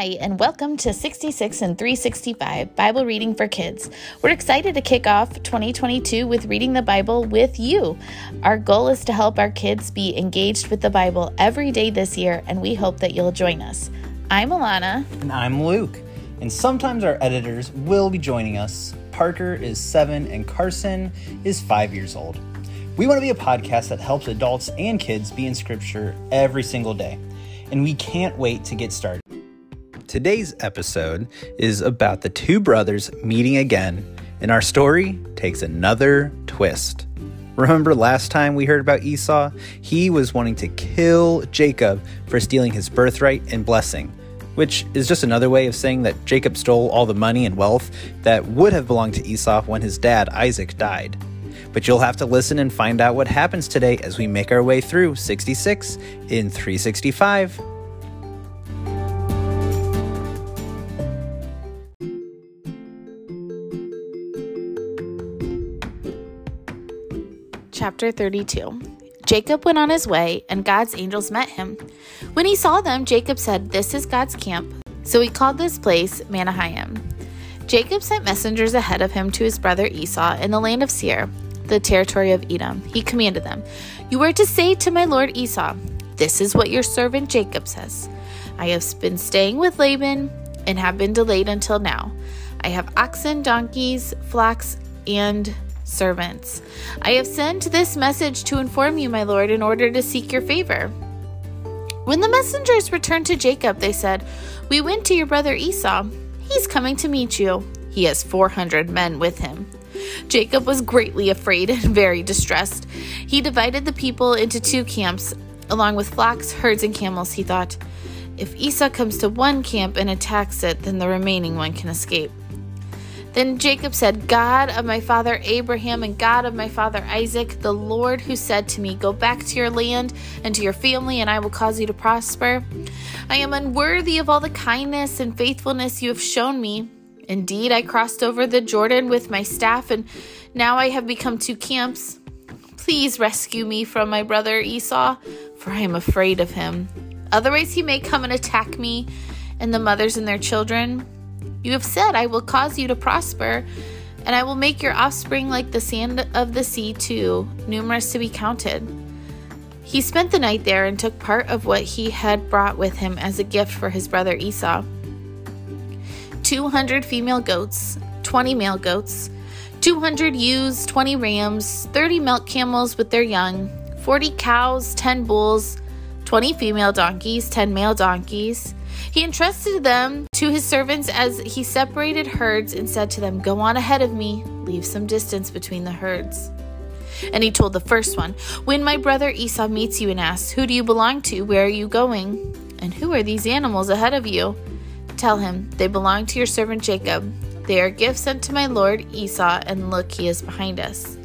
Hi, and welcome to 66 and 365 Bible Reading for Kids. We're excited to kick off 2022 with reading the Bible with you. Our goal is to help our kids be engaged with the Bible every day this year, and we hope that you'll join us. I'm Alana. And I'm Luke. And sometimes our editors will be joining us. Parker is seven, and Carson is five years old. We want to be a podcast that helps adults and kids be in Scripture every single day. And we can't wait to get started. Today's episode is about the two brothers meeting again, and our story takes another twist. Remember last time we heard about Esau? He was wanting to kill Jacob for stealing his birthright and blessing, which is just another way of saying that Jacob stole all the money and wealth that would have belonged to Esau when his dad Isaac died. But you'll have to listen and find out what happens today as we make our way through 66 in 365. Chapter 32. Jacob went on his way, and God's angels met him. When he saw them, Jacob said, This is God's camp. So he called this place Mahanaim. Jacob sent messengers ahead of him to his brother Esau in the land of Seir, the territory of Edom. He commanded them, You are to say to my lord Esau, This is what your servant Jacob says. I have been staying with Laban and have been delayed until now. I have oxen, donkeys, flocks, and servants. I have sent this message to inform you, my lord, in order to seek your favor. When the messengers returned to Jacob, they said, We went to your brother Esau. He's coming to meet you. He has 400 men with him. Jacob was greatly afraid and very distressed. He divided the people into two camps, along with flocks, herds, and camels. He thought, If Esau comes to one camp and attacks it, then the remaining one can escape. Then Jacob said, God of my father Abraham and God of my father Isaac, the Lord who said to me, Go back to your land and to your family, and I will cause you to prosper. I am unworthy of all the kindness and faithfulness you have shown me. Indeed, I crossed over the Jordan with my staff, and now I have become two camps. Please rescue me from my brother Esau, for I am afraid of him. Otherwise, he may come and attack me and the mothers and their children. You have said, I will cause you to prosper, and I will make your offspring like the sand of the sea, too, numerous to be counted. He spent the night there and took part of what he had brought with him as a gift for his brother Esau 200 female goats, 20 male goats, 200 ewes, 20 rams, 30 milk camels with their young, 40 cows, 10 bulls, 20 female donkeys, 10 male donkeys he entrusted them to his servants as he separated herds and said to them, Go on ahead of me, leave some distance between the herds. And he told the first one, When my brother Esau meets you and asks, Who do you belong to? Where are you going? And who are these animals ahead of you? Tell him, They belong to your servant Jacob. They are gifts sent to my lord Esau, and look, he is behind us.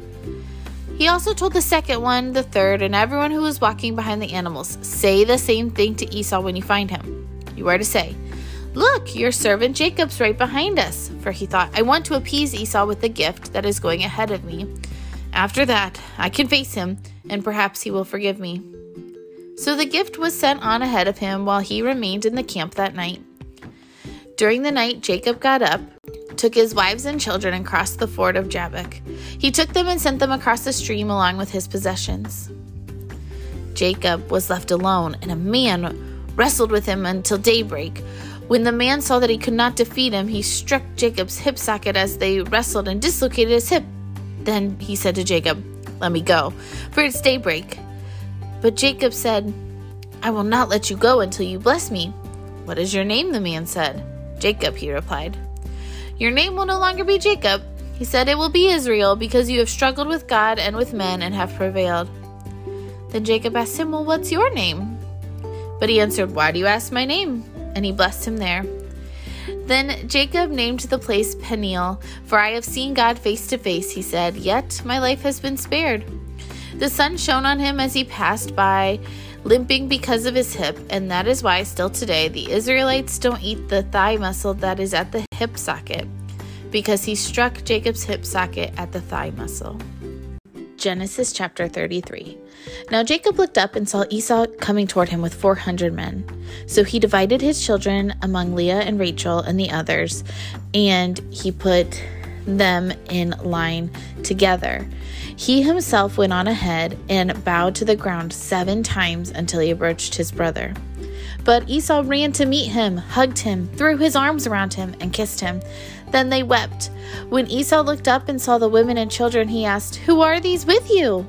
He also told the second one, the third, and everyone who was walking behind the animals, Say the same thing to Esau when you find him. You are to say, Look, your servant Jacob's right behind us. For he thought, I want to appease Esau with the gift that is going ahead of me. After that, I can face him, and perhaps he will forgive me. So the gift was sent on ahead of him while he remained in the camp that night. During the night, Jacob got up, took his wives and children, and crossed the ford of Jabbok. He took them and sent them across the stream along with his possessions. Jacob was left alone, and a man wrestled with him until daybreak. When the man saw that he could not defeat him, he struck Jacob's hip socket as they wrestled and dislocated his hip. Then he said to Jacob, Let me go, for it's daybreak. But Jacob said, I will not let you go until you bless me. What is your name? the man said. Jacob, he replied. Your name will no longer be Jacob. He said, It will be Israel, because you have struggled with God and with men and have prevailed. Then Jacob asked him, Well, what's your name? But he answered, Why do you ask my name? And he blessed him there. Then Jacob named the place Peniel, for I have seen God face to face, he said, yet my life has been spared. The sun shone on him as he passed by, limping because of his hip, and that is why still today the Israelites don't eat the thigh muscle that is at the hip socket, because he struck Jacob's hip socket at the thigh muscle. Genesis chapter 33. Now Jacob looked up and saw Esau coming toward him with 400 men. So he divided his children among Leah and Rachel and the others, and he put them in line together. He himself went on ahead and bowed to the ground seven times until he approached his brother. But Esau ran to meet him, hugged him, threw his arms around him, and kissed him. Then they wept. When Esau looked up and saw the women and children, he asked, Who are these with you?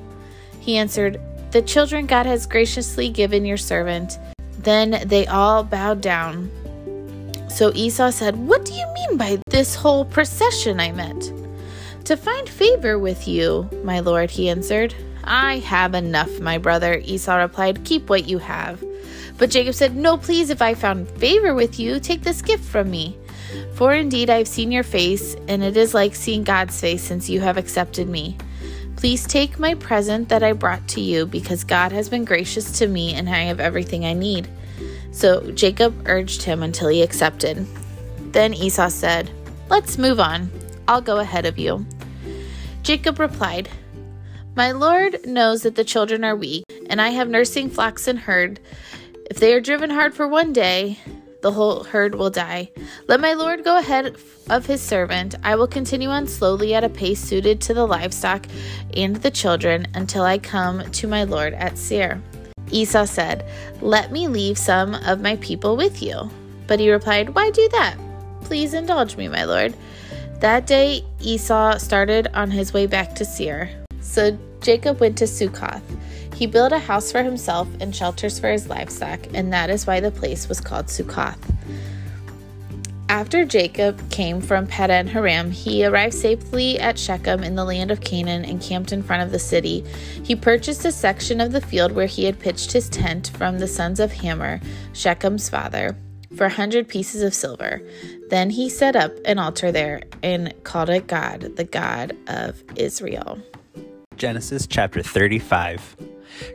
He answered, The children God has graciously given your servant. Then they all bowed down. So Esau said, What do you mean by this whole procession I met? To find favor with you, my lord, he answered. I have enough, my brother, Esau replied. Keep what you have. But Jacob said, No, please, if I found favor with you, take this gift from me. For indeed I have seen your face, and it is like seeing God's face since you have accepted me. Please take my present that I brought to you, because God has been gracious to me, and I have everything I need. So Jacob urged him until he accepted. Then Esau said, Let's move on. I'll go ahead of you. Jacob replied, My Lord knows that the children are weak, and I have nursing flocks and herd. If they are driven hard for one day, the whole herd will die. Let my Lord go ahead of his servant. I will continue on slowly at a pace suited to the livestock and the children until I come to my Lord at Seir. Esau said, Let me leave some of my people with you. But he replied, Why do that? Please indulge me, my Lord. That day Esau started on his way back to Seir. So Jacob went to Succoth. He built a house for himself and shelters for his livestock, and that is why the place was called Succoth. After Jacob came from Paddan Aram, he arrived safely at Shechem in the land of Canaan and camped in front of the city. He purchased a section of the field where he had pitched his tent from the sons of Hamor, Shechem's father, for a hundred pieces of silver. Then he set up an altar there and called it God, the God of Israel. Genesis chapter 35.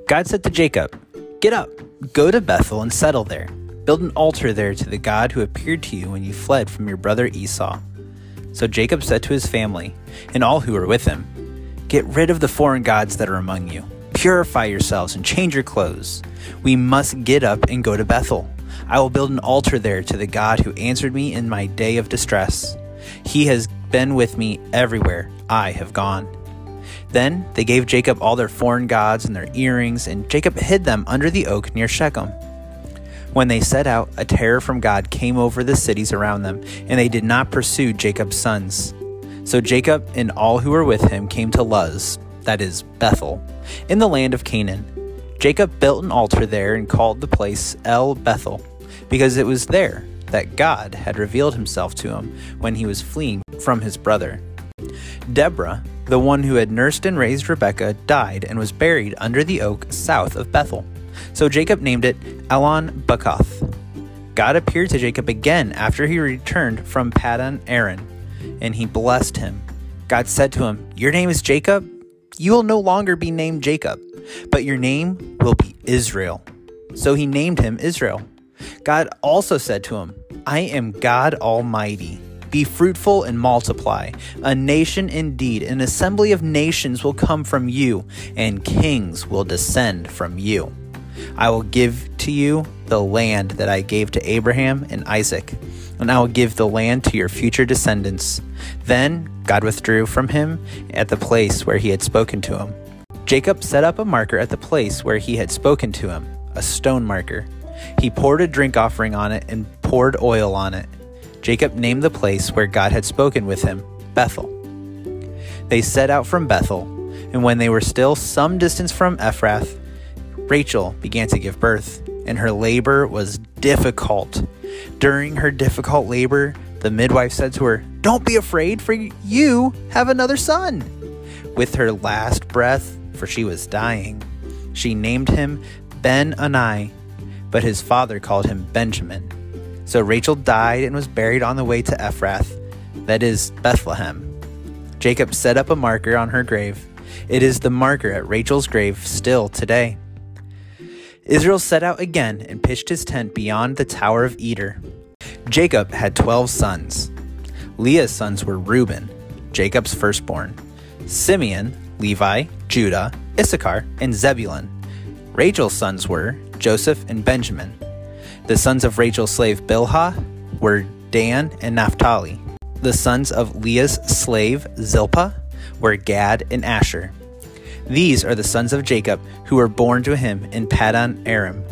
God said to Jacob, Get up, go to Bethel and settle there. Build an altar there to the God who appeared to you when you fled from your brother Esau. So Jacob said to his family and all who were with him, Get rid of the foreign gods that are among you. Purify yourselves and change your clothes. We must get up and go to Bethel. I will build an altar there to the God who answered me in my day of distress. He has been with me everywhere I have gone. Then they gave Jacob all their foreign gods and their earrings, and Jacob hid them under the oak near Shechem. When they set out, a terror from God came over the cities around them, and they did not pursue Jacob's sons. So Jacob and all who were with him came to Luz, that is, Bethel, in the land of Canaan. Jacob built an altar there and called the place El Bethel, because it was there that God had revealed himself to him when he was fleeing from his brother. Deborah, the one who had nursed and raised Rebekah, died and was buried under the oak south of Bethel. So Jacob named it Allon Bachoth. God appeared to Jacob again after he returned from Paddan Aram, and he blessed him. God said to him, Your name is Jacob? You will no longer be named Jacob, but your name will be Israel. So he named him Israel. God also said to him, I am God Almighty. Be fruitful and multiply. A nation indeed, an assembly of nations will come from you, and kings will descend from you. I will give to you the land that I gave to Abraham and Isaac, and I will give the land to your future descendants. Then God withdrew from him at the place where he had spoken to him. Jacob set up a marker at the place where he had spoken to him, a stone marker. He poured a drink offering on it and poured oil on it. Jacob named the place where God had spoken with him Bethel. They set out from Bethel, and when they were still some distance from Ephrath, Rachel began to give birth, and her labor was difficult. During her difficult labor, the midwife said to her, Don't be afraid, for you have another son. With her last breath, for she was dying, she named him Ben Ani, but his father called him Benjamin. So Rachel died and was buried on the way to Ephrath, that is, Bethlehem. Jacob set up a marker on her grave. It is the marker at Rachel's grave still today. Israel set out again and pitched his tent beyond the Tower of Eder. Jacob had twelve sons. Leah's sons were Reuben, Jacob's firstborn, Simeon, Levi, Judah, Issachar, and Zebulun. Rachel's sons were Joseph and Benjamin. The sons of Rachel's slave Bilhah were Dan and Naphtali. The sons of Leah's slave Zilpah were Gad and Asher. These are the sons of Jacob who were born to him in Paddan Aram.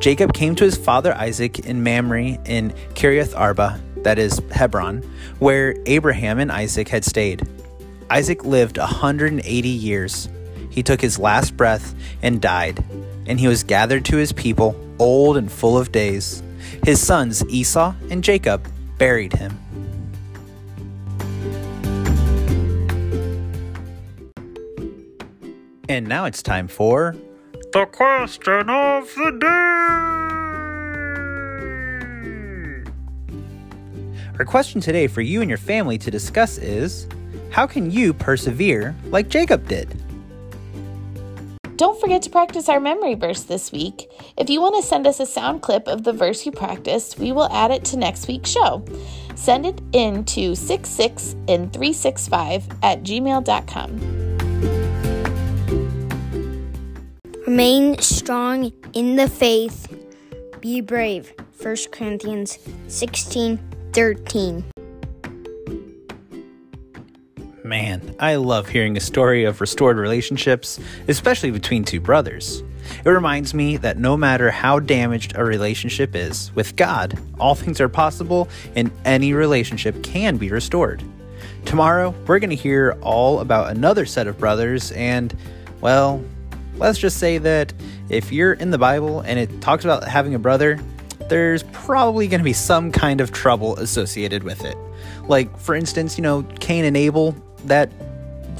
Jacob came to his father Isaac in Mamre in Kiriath Arba, that is Hebron, where Abraham and Isaac had stayed. Isaac lived a 180 years. He took his last breath and died, and he was gathered to his people, old and full of days. His sons Esau and Jacob buried him. And now it's time for the question of the day. Our question today for you and your family to discuss is How can you persevere like Jacob did? Don't forget to practice our memory verse this week. If you want to send us a sound clip of the verse you practiced, we will add it to next week's show. Send it in to 66 and 365 at gmail.com. Remain strong in the faith. Be brave. 1 Corinthians 16 13. Man, I love hearing a story of restored relationships, especially between two brothers. It reminds me that no matter how damaged a relationship is, with God, all things are possible and any relationship can be restored. Tomorrow, we're going to hear all about another set of brothers, and, well, let's just say that if you're in the Bible and it talks about having a brother, there's probably going to be some kind of trouble associated with it. Like, for instance, you know, Cain and Abel, that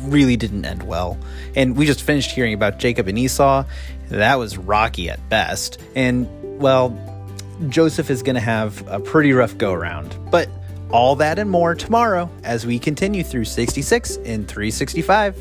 really didn't end well. And we just finished hearing about Jacob and Esau. That was rocky at best. And, well, Joseph is going to have a pretty rough go around. But all that and more tomorrow as we continue through 66 and 365.